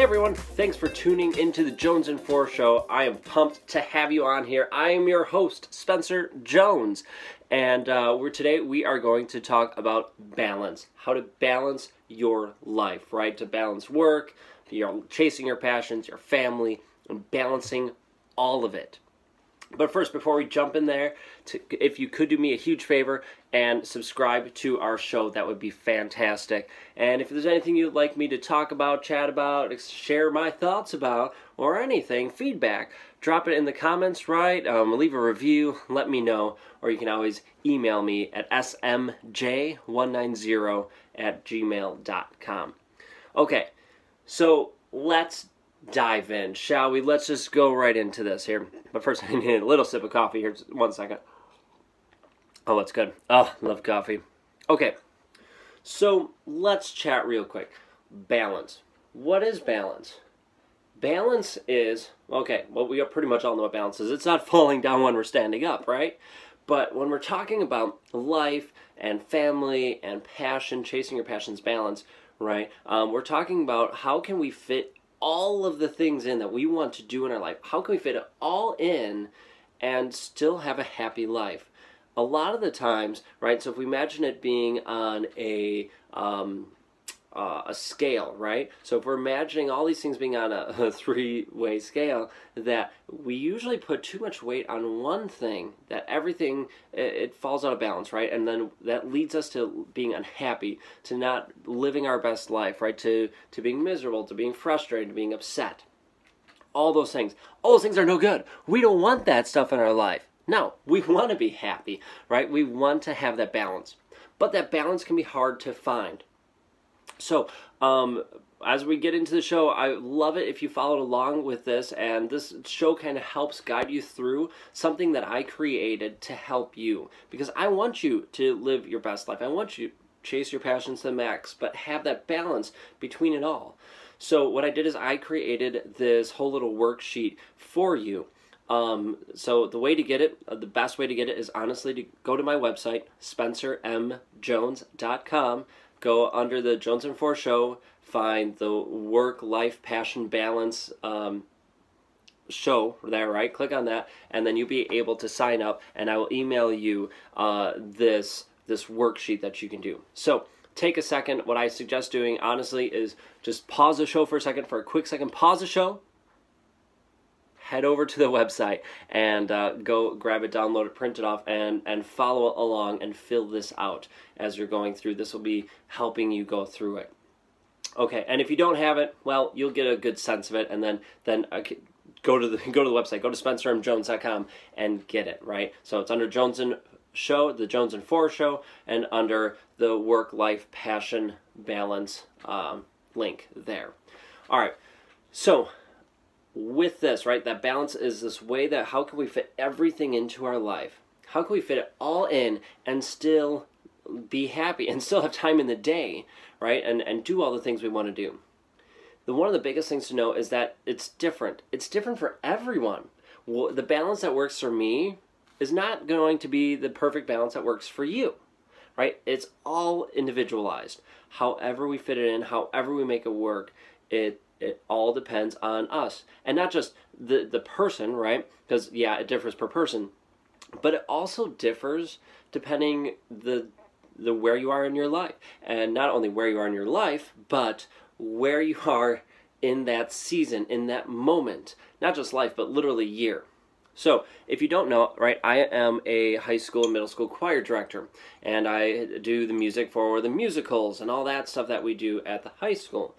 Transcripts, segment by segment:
Hey everyone, thanks for tuning into the Jones and Four Show. I am pumped to have you on here. I am your host, Spencer Jones, and uh, we're today we are going to talk about balance, how to balance your life, right? To balance work, you're chasing your passions, your family, and balancing all of it. But first, before we jump in there, to, if you could do me a huge favor and subscribe to our show, that would be fantastic. And if there's anything you'd like me to talk about, chat about, share my thoughts about, or anything, feedback, drop it in the comments, right? Um, leave a review, let me know, or you can always email me at smj190 at gmail.com. Okay, so let's dive in, shall we? Let's just go right into this here. But first, I need a little sip of coffee here. Just one second. Oh, that's good. Oh, love coffee. Okay, so let's chat real quick. Balance. What is balance? Balance is, okay, well, we pretty much all know what balance is. It's not falling down when we're standing up, right? But when we're talking about life and family and passion, chasing your passions balance, right? Um, we're talking about how can we fit all of the things in that we want to do in our life. How can we fit it all in and still have a happy life? A lot of the times, right? So if we imagine it being on a um, uh, a scale, right? So if we're imagining all these things being on a, a three-way scale, that we usually put too much weight on one thing, that everything it, it, falls out of balance, right? And then that leads us to being unhappy, to not living our best life, right? To to being miserable, to being frustrated, to being upset. All those things. All those things are no good. We don't want that stuff in our life. No, we want to be happy, right? We want to have that balance. But that balance can be hard to find so, um, as we get into the show, I love it if you followed along with this, and this show kind of helps guide you through something that I created to help you because I want you to live your best life. I want you to chase your passions to the max, but have that balance between it all. So, what I did is I created this whole little worksheet for you. Um, so the way to get it, uh, the best way to get it is honestly to go to my website, spencermjones.com go under the Jones and Four Show, find the work life passion balance um, show there, right? Click on that, and then you'll be able to sign up, and I will email you uh, this this worksheet that you can do. So take a second. What I suggest doing, honestly, is just pause the show for a second, for a quick second. Pause the show, head over to the website and uh, go grab it, download it, print it off, and, and follow along and fill this out as you're going through. This will be helping you go through it. Okay, and if you don't have it, well, you'll get a good sense of it, and then then uh, go to the go to the website, go to spencermjones.com and get it. Right, so it's under Jones and Show, the Jones and Four Show, and under the Work Life Passion Balance um, link there. All right, so with this, right, that balance is this way that how can we fit everything into our life? How can we fit it all in and still be happy and still have time in the day, right? And and do all the things we want to do. The one of the biggest things to know is that it's different. It's different for everyone. The balance that works for me is not going to be the perfect balance that works for you. Right? It's all individualized. However we fit it in, however we make it work, it it all depends on us. And not just the the person right? Because yeah it differs per person. But it also differs depending the the where you are in your life. And not only where you are in your life but where you are in that season in that moment. Not just life but literally year. So, if you don't know, right, I am a high school and middle school choir director, and I do the music for the musicals and all that stuff that we do at the high school.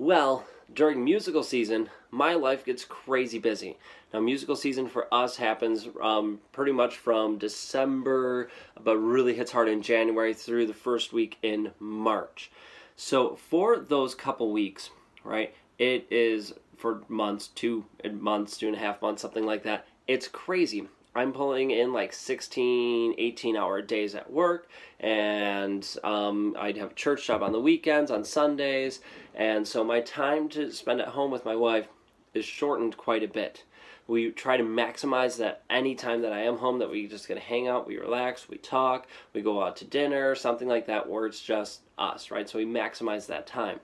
Well, during musical season, my life gets crazy busy. Now, musical season for us happens um, pretty much from December, but really hits hard in January through the first week in March. So, for those couple weeks, right, it is for months, two months, two and a half months, something like that. It's crazy. I'm pulling in like 16, 18 hour days at work, and um, I'd have church job on the weekends, on Sundays, and so my time to spend at home with my wife is shortened quite a bit. We try to maximize that any time that I am home that we just gonna hang out, we relax, we talk, we go out to dinner, something like that, where it's just us, right? So we maximize that time.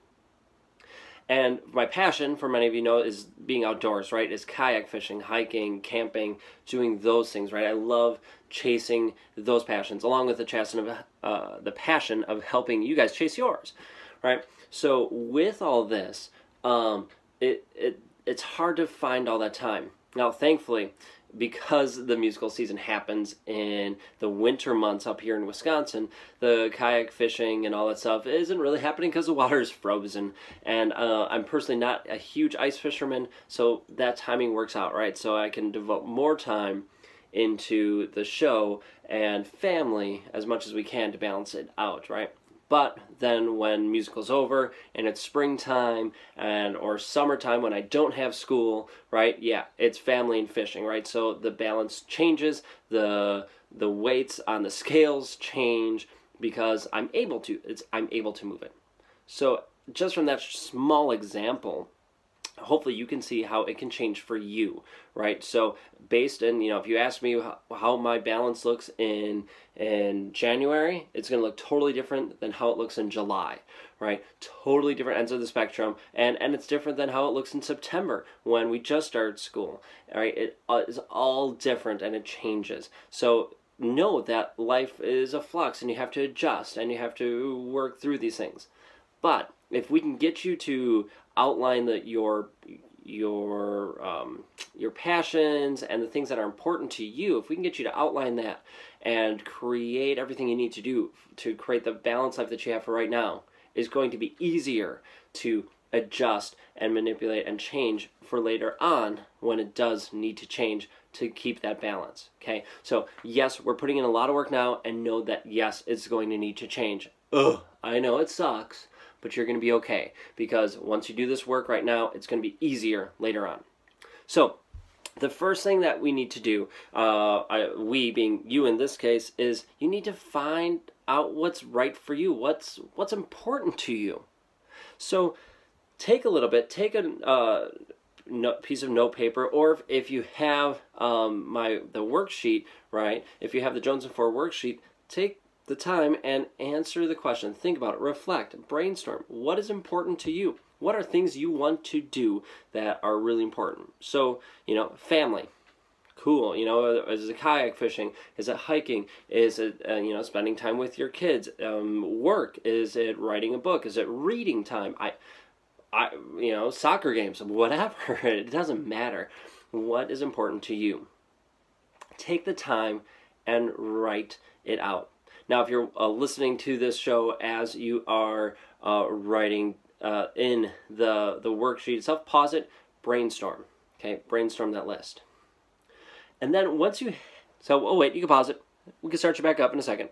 And my passion, for many of you know, is being outdoors, right? Is kayak fishing, hiking, camping, doing those things, right? I love chasing those passions, along with the passion of uh, the passion of helping you guys chase yours, right? So with all this, um, it it it's hard to find all that time. Now, thankfully, because the musical season happens in the winter months up here in Wisconsin, the kayak fishing and all that stuff isn't really happening because the water is frozen. And uh, I'm personally not a huge ice fisherman, so that timing works out, right? So I can devote more time into the show and family as much as we can to balance it out, right? But then when musical's over and it's springtime and or summertime when I don't have school, right? Yeah, it's family and fishing, right? So the balance changes, the the weights on the scales change because I'm able to it's I'm able to move it. So just from that small example, hopefully you can see how it can change for you right? So based in you know if you ask me how, my balance looks in in january it's going to look totally different than how it looks in july right? Totally different ends of the spectrum and and it's different than how it looks in september when we just started school right? It uh, is all different and it changes. So know that life is a flux and you have to adjust and you have to work through these things. But if we can get you to outline the, your your um, your passions and the things that are important to you if we can get you to outline that and create everything you need to do to create the balance life that you have for right now is going to be easier to adjust and manipulate and change for later on when it does need to change to keep that balance okay? So yes we're putting in a lot of work now and know that yes it's going to need to change. Ugh i know it sucks but you're going to be okay because once you do this work right now, it's going to be easier later on. So, the first thing that we need to do, uh, I, we being you in this case, is you need to find out what's right for you, what's what's important to you. So, take a little bit, take a uh, note, piece of note paper, or if, if you have um, my the worksheet, right? If you have the Jones and Four worksheet, take the time and answer the question. Think about it, reflect, brainstorm. What is important to you? What are things you want to do that are really important? So, you know, family. Cool. You know, is it kayak fishing? Is it hiking? Is it, uh, you know, spending time with your kids? Um, work? Is it writing a book? Is it reading time? I, I, you know, soccer games, whatever. it doesn't matter. What is important to you? Take the time and write it out now, if you're uh, listening to this show as you are uh, writing uh, in the, the worksheet itself, pause it, brainstorm. Okay, brainstorm that list. And then once you, so, oh wait, you can pause it. We can start you back up in a second.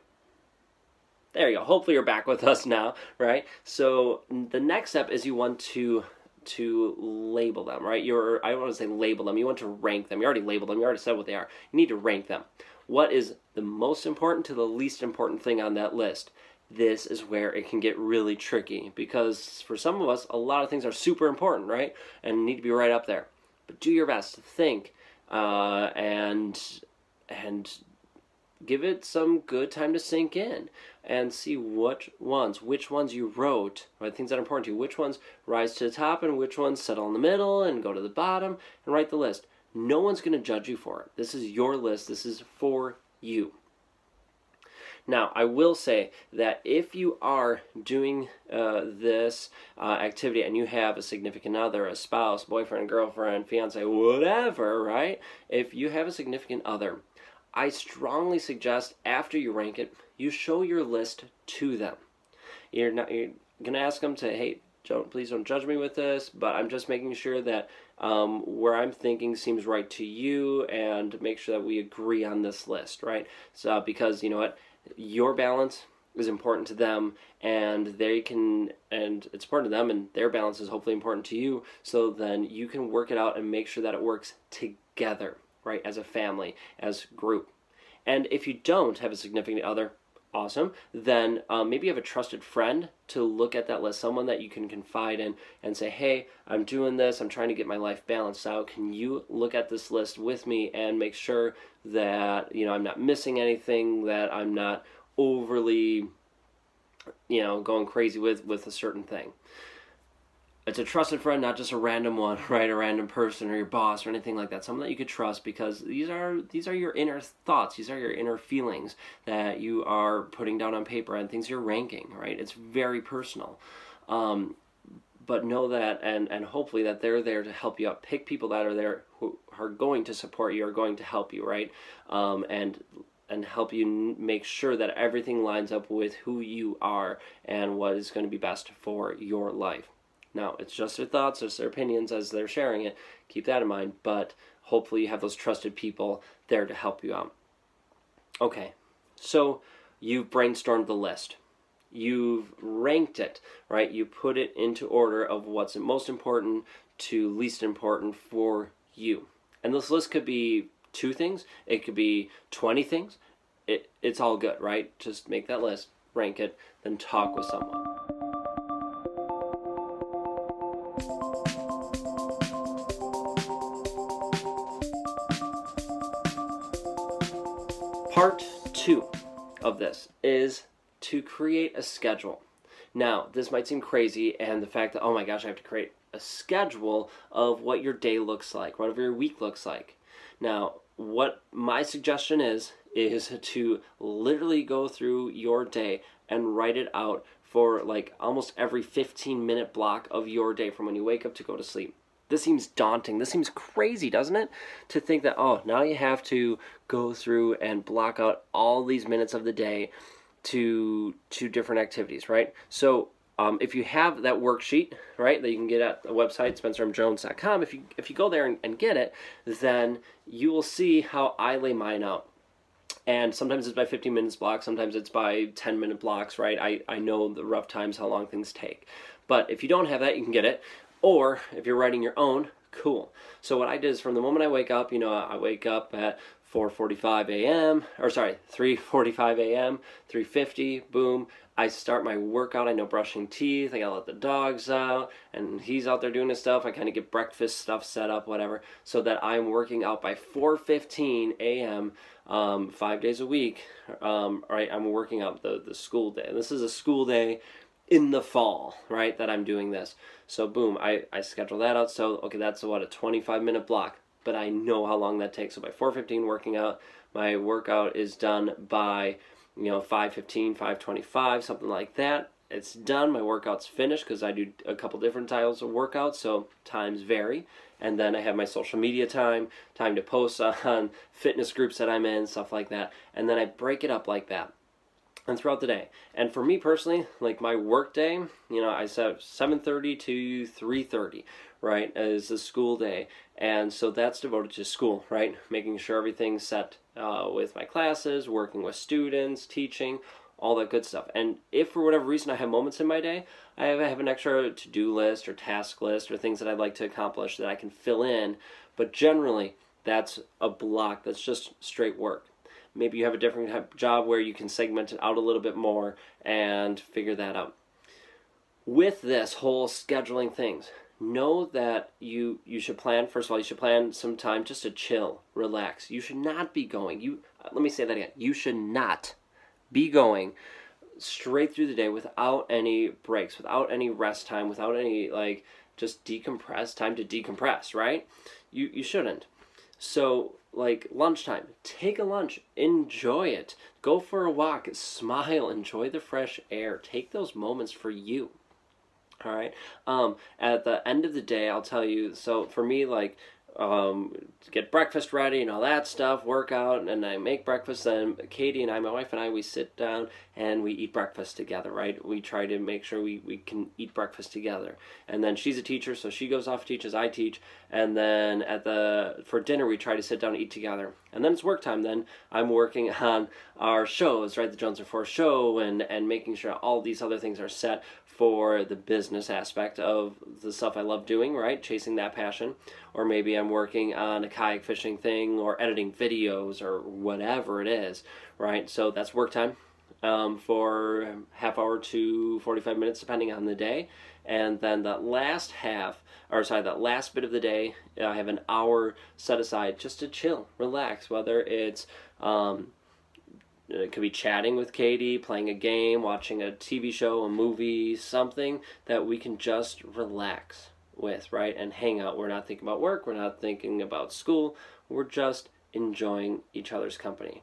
There you go. Hopefully you're back with us now, right? So the next step is you want to to label them, right? You're I don't want to say label them. You want to rank them. You already labeled them. You already said what they are. You need to rank them what is the most important to the least important thing on that list. This is where it can get really tricky because for some of us, a lot of things are super important, right? And need to be right up there. But do your best to think uh, and and give it some good time to sink in and see what ones, which ones you wrote, right? Things that are important to you, which ones rise to the top and which ones settle in the middle and go to the bottom and write the list. No one's going to judge you for it. This is your list. This is for you. Now, I will say that if you are doing uh, this uh, activity and you have a significant other, a spouse, boyfriend, girlfriend, fiance, whatever, right? If you have a significant other, I strongly suggest after you rank it, you show your list to them. You're not you're gonna ask them to, hey, don't please don't judge me with this, but I'm just making sure that um, where I'm thinking seems right to you, and make sure that we agree on this list, right? So because you know what, your balance is important to them, and they can, and it's important to them, and their balance is hopefully important to you. So then you can work it out and make sure that it works together, right? As a family, as group. And if you don't have a significant other, awesome, then um, maybe you have a trusted friend to look at that list, someone that you can confide in and say, hey, I'm doing this, I'm trying to get my life balanced out. Can you look at this list with me and make sure that, you know, I'm not missing anything, that I'm not overly, you know, going crazy with, with a certain thing. It's a trusted friend, not just a random one, right? A random person or your boss or anything like that. Someone that you could trust because these are these are your inner thoughts. These are your inner feelings that you are putting down on paper and things you're ranking, right? It's very personal. Um, but know that and and hopefully that they're there to help you out. Pick people that are there who are going to support you, are going to help you, right? Um, and and help you make sure that everything lines up with who you are and what is going to be best for your life. Now, it's just their thoughts, it's their opinions as they're sharing it. Keep that in mind, but hopefully you have those trusted people there to help you out. Okay, so you've brainstormed the list. You've ranked it, right? You put it into order of what's most important to least important for you. And this list could be two things, it could be 20 things. It, it's all good, right? Just make that list, rank it, then talk with someone. Two of this is to create a schedule. Now, this might seem crazy, and the fact that, oh my gosh, I have to create a schedule of what your day looks like, whatever your week looks like. Now, what my suggestion is, is to literally go through your day and write it out for like almost every 15 minute block of your day from when you wake up to go to sleep. This seems daunting. This seems crazy, doesn't it? To think that, oh, now you have to go through and block out all these minutes of the day to to different activities, right? So um, if you have that worksheet, right, that you can get at the website spencermjones.com, if you if you go there and, and get it, then you will see how I lay mine out. And sometimes it's by 15 minutes blocks, sometimes it's by 10 minute blocks, right? I, I know the rough times how long things take. But if you don't have that, you can get it. Or if you're writing your own, cool. So what I did is from the moment I wake up, you know, I wake up at 4:45 a.m. or sorry, 3:45 a.m., 3:50, boom. I start my workout. I know brushing teeth. I gotta let the dogs out, and he's out there doing his stuff. I kind of get breakfast stuff set up, whatever, so that I'm working out by 4:15 a.m. Um, five days a week. Um, right, I'm working out the the school day. This is a school day in the fall, right, that I'm doing this. So boom, I, I schedule that out. So okay, that's what a 25 minute block, but I know how long that takes. So by 4:15 working out, my workout is done by you know 5:15, 5:25, something like that. It's done. My workout's finished because I do a couple different styles of workouts, so times vary. And then I have my social media time, time to post on fitness groups that I'm in, stuff like that. And then I break it up like that and throughout the day. And for me personally, like my work day, you know, I set 7:30 to 3:30, right, as a school day, and so that's devoted to school, right, making sure everything's set uh, with my classes, working with students, teaching, all that good stuff. And if for whatever reason I have moments in my day, I have, I have an extra to-do list or task list or things that I'd like to accomplish that I can fill in, but generally that's a block that's just straight work Maybe you have a different job where you can segment it out a little bit more and figure that out. With this whole scheduling things, know that you you should plan first of all you should plan some time just to chill relax. You should not be going you let me say that again you should not be going straight through the day without any breaks without any rest time without any like just decompress time to decompress right? You you shouldn't. So like lunchtime, take a lunch, enjoy it. Go for a walk, smile, enjoy the fresh air. Take those moments for you. All right. Um, at the end of the day, I'll tell you. So for me, like um, get breakfast ready and all that stuff, work out, and I make breakfast. Then Katie and I, my wife and I, we sit down and we eat breakfast together, right? We try to make sure we, we can eat breakfast together. And then she's a teacher, so she goes off teaches, I teach, and then at the for dinner we try to sit down and eat together. And then it's work time. Then I'm working on our shows, right? The Jones and Four show, and and making sure all these other things are set for the business aspect of the stuff I love doing, right? Chasing that passion. Or maybe I'm working on a kayak fishing thing or editing videos or whatever it is, right? So that's work time um, for half hour to 45 minutes, depending on the day. And then that last half, or sorry, that last bit of the day, I have an hour set aside just to chill, relax, whether it's um, Uh, it could be chatting with Katie, playing a game, watching a TV show, a movie, something that we can just relax with, right? And hang out. We're not thinking about work, we're not thinking about school, we're just enjoying each other's company.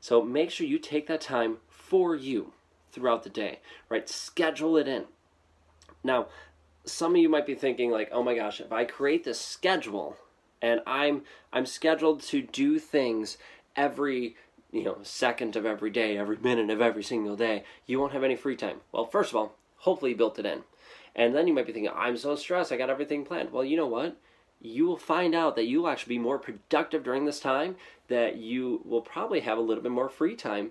So make sure you take that time for you throughout the day, right? Schedule it in. Now, some of you might be thinking like, "Oh my gosh, if I create this schedule and I'm I'm scheduled to do things every you know second of every day, every minute of every single day, you won't have any free time." Well, first of all, hopefully you built it in. And then you might be thinking, "I'm so stressed. I got everything planned." Well, you know what? you will find out that you'll actually be more productive during this time, that you will probably have a little bit more free time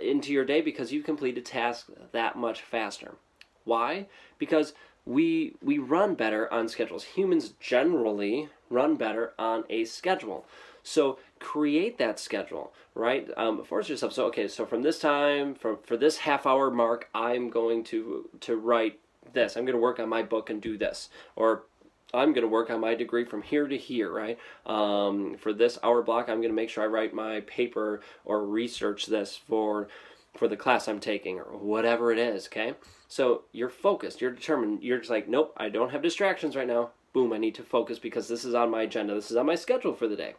into your day because you've completed tasks that much faster. Why? Because we we run better on schedules. Humans generally run better on a schedule. So create that schedule, right? Um, force yourself. So okay, so from this time, for for this half hour mark, I'm going to to write this. I'm going to work on my book and do this, or I'm going to work on my degree from here to here, right? Um, for this hour block, I'm going to make sure I write my paper or research this for for the class I'm taking or whatever it is, okay? So you're focused, you're determined. You're just like, nope, I don't have distractions right now. Boom, I need to focus because this is on my agenda. This is on my schedule for the day.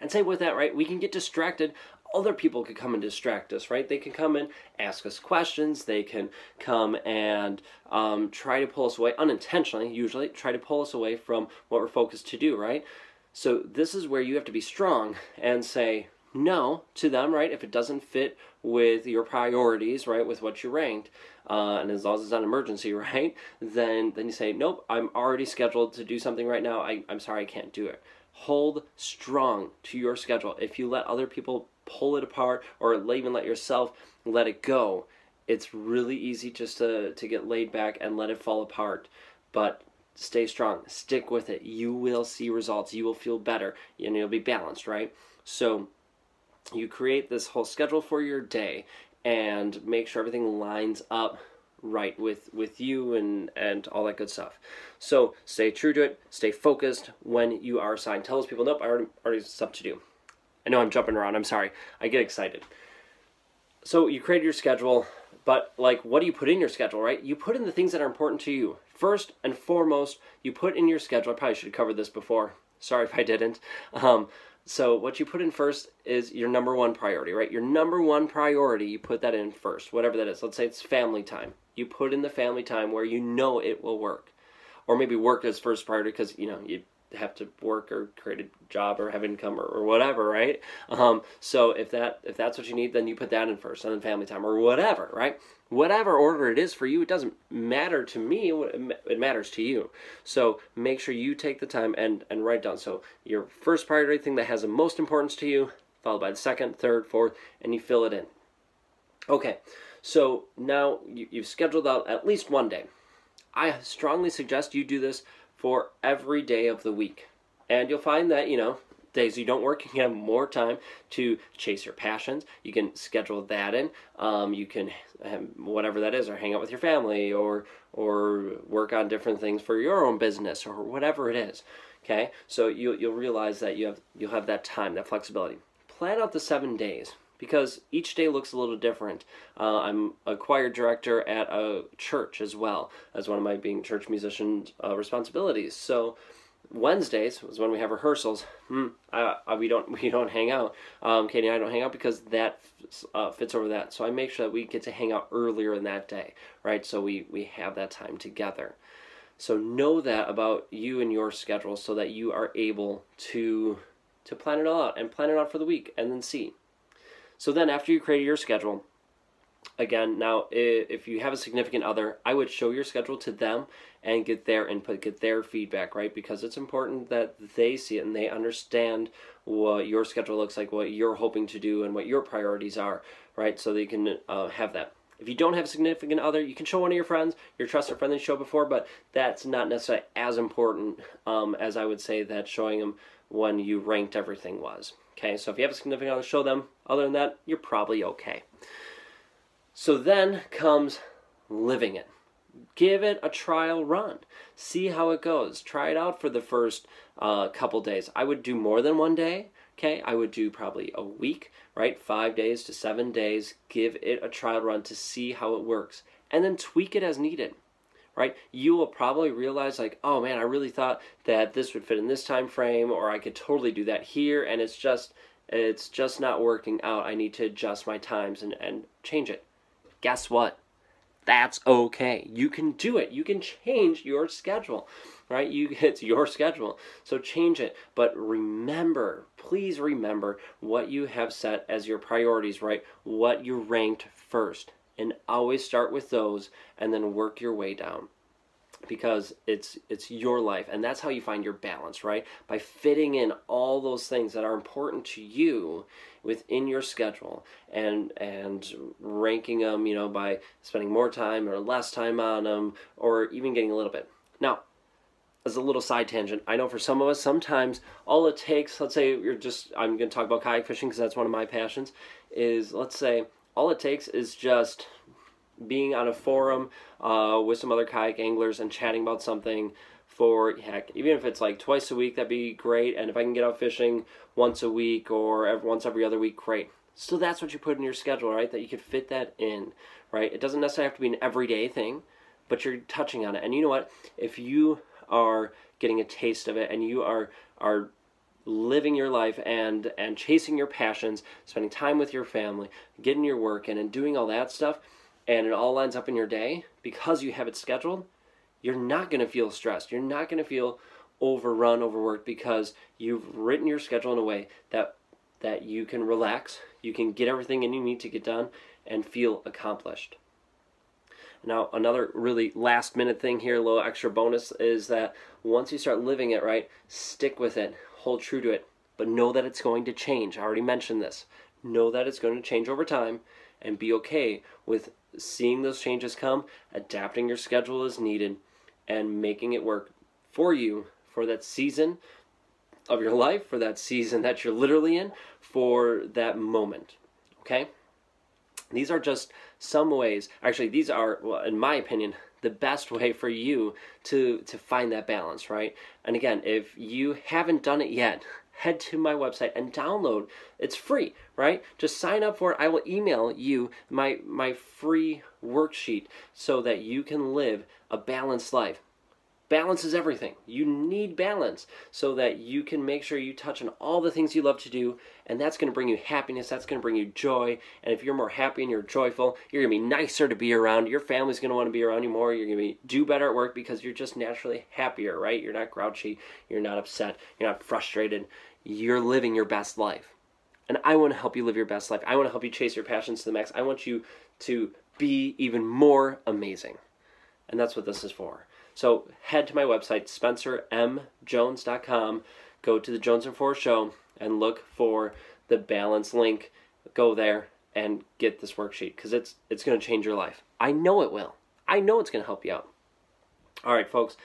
And same with that, right? We can get distracted other people could come and distract us, right? They can come and ask us questions. They can come and um, try to pull us away, unintentionally, usually, try to pull us away from what we're focused to do, right? So this is where you have to be strong and say no to them, right? If it doesn't fit with your priorities, right, with what you ranked, uh, and as long as it's not an emergency, right, then then you say, nope, I'm already scheduled to do something right now. I, I'm sorry, I can't do it. Hold strong to your schedule. If you let other people pull it apart or even let yourself let it go, it's really easy just to, to get laid back and let it fall apart. But stay strong, stick with it. You will see results. You will feel better and you'll be balanced, right? So you create this whole schedule for your day and make sure everything lines up right with with you and and all that good stuff so stay true to it stay focused when you are assigned tell those people nope i already already stuff to do I know I'm jumping around. I'm sorry. I get excited. So you create your schedule, but like, what do you put in your schedule, right? You put in the things that are important to you. First and foremost, you put in your schedule. I probably should have covered this before. Sorry if I didn't. Um, so what you put in first is your number one priority, right? Your number one priority, you put that in first, whatever that is. Let's say it's family time. You put in the family time where you know it will work. Or maybe work as first priority because, you know, you have to work or create a job or have income or, or whatever, right? Um, so if that if that's what you need, then you put that in first, and then family time or whatever, right? Whatever order it is for you, it doesn't matter to me. It matters to you. So make sure you take the time and and write down. So your first priority thing that has the most importance to you, followed by the second, third, fourth, and you fill it in. Okay, so now you, you've scheduled out at least one day. I strongly suggest you do this for every day of the week. And you'll find that, you know, days you don't work, you can have more time to chase your passions. You can schedule that in. Um, you can have whatever that is, or hang out with your family, or or work on different things for your own business, or whatever it is. Okay, so you you'll realize that you have you'll have that time, that flexibility. Plan out the seven days because each day looks a little different. Uh, I'm a choir director at a church as well as one of my being church musician uh, responsibilities. So Wednesdays is when we have rehearsals. Hmm, uh, we don't we don't hang out. Um, Katie and I don't hang out because that uh, fits over that. So I make sure that we get to hang out earlier in that day, right? So we we have that time together. So know that about you and your schedule, so that you are able to to plan it all out and plan it out for the week, and then see so then after you create your schedule, again, now if you have a significant other, I would show your schedule to them and get their input, get their feedback, right? Because it's important that they see it and they understand what your schedule looks like, what you're hoping to do, and what your priorities are, right? So they can uh, have that. If you don't have a significant other, you can show one of your friends, your trusted friend that you showed before, but that's not necessarily as important um, as I would say that showing them when you ranked everything was. Okay, so if you have a significant other, show them. Other than that, you're probably okay. So then comes living it. Give it a trial run. See how it goes. Try it out for the first uh, couple days. I would do more than one day Okay, I would do probably a week, right? Five days to seven days. Give it a trial run to see how it works, and then tweak it as needed right? You will probably realize like oh man i really thought that this would fit in this time frame or i could totally do that here and it's just it's just not working out. I need to adjust my times and, and change it. Guess what? That's okay. You can do it. You can change your schedule right? You it's your schedule. So change it. But remember please remember what you have set as your priorities right? What you ranked first and always start with those and then work your way down because it's it's your life. And that's how you find your balance right? By fitting in all those things that are important to you within your schedule and and ranking them you know by spending more time or less time on them or even getting a little bit. Now as a little side tangent i know for some of us sometimes all it takes let's say you're just i'm going to talk about kayak fishing because that's one of my passions is let's say all it takes is just being on a forum uh, with some other kayak anglers and chatting about something for heck, even if it's like twice a week, that'd be great. And if I can get out fishing once a week or every, once every other week, great. So that's what you put in your schedule, right? That you could fit that in, right? It doesn't necessarily have to be an everyday thing, but you're touching on it. And you know what? If you are getting a taste of it and you are are living your life and and chasing your passions, spending time with your family, getting your work in and doing all that stuff, and it all lines up in your day because you have it scheduled, you're not going to feel stressed. You're not going to feel overrun, overworked because you've written your schedule in a way that that you can relax, you can get everything in you need to get done and feel accomplished. Now, another really last minute thing here, a little extra bonus is that once you start living it right, stick with it, hold true to it, but know that it's going to change. I already mentioned this. Know that it's going to change over time and be okay with seeing those changes come, adapting your schedule as needed, and making it work for you for that season of your life, for that season that you're literally in, for that moment. Okay? These are just some ways, actually, these are, well, in my opinion, the best way for you to to find that balance, right? And again, if you haven't done it yet, head to my website and download. It's free, right? Just sign up for it. I will email you my my free worksheet so that you can live a balanced life. Balance is everything. You need balance so that you can make sure you touch on all the things you love to do, and that's going to bring you happiness. That's going to bring you joy. And if you're more happy and you're joyful, you're going to be nicer to be around. Your family's going to want to be around you more. You're going to be, do better at work because you're just naturally happier, right? You're not grouchy. You're not upset. You're not frustrated you're living your best life. And I want to help you live your best life. I want to help you chase your passions to the max. I want you to be even more amazing. And that's what this is for. So head to my website, spencermjones.com. Go to the Jones and Forrest Show and look for the balance link. Go there and get this worksheet because it's it's going to change your life. I know it will. I know it's going to help you out. All right, folks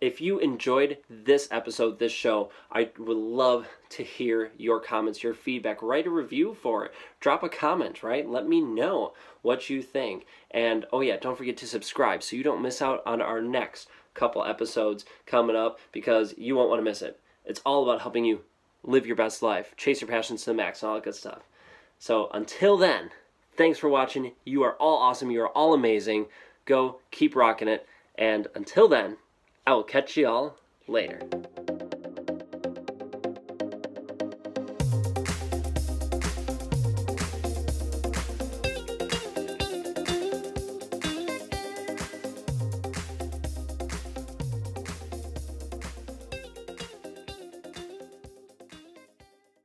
if you enjoyed this episode, this show, I would love to hear your comments, your feedback. Write a review for it. Drop a comment, right? Let me know what you think. And oh, yeah, don't forget to subscribe so you don't miss out on our next couple episodes coming up because you won't want to miss it. It's all about helping you live your best life, chase your passions to the max, and all that good stuff. So until then, thanks for watching. You are all awesome. You are all amazing. Go keep rocking it. And until then, I will catch you all later.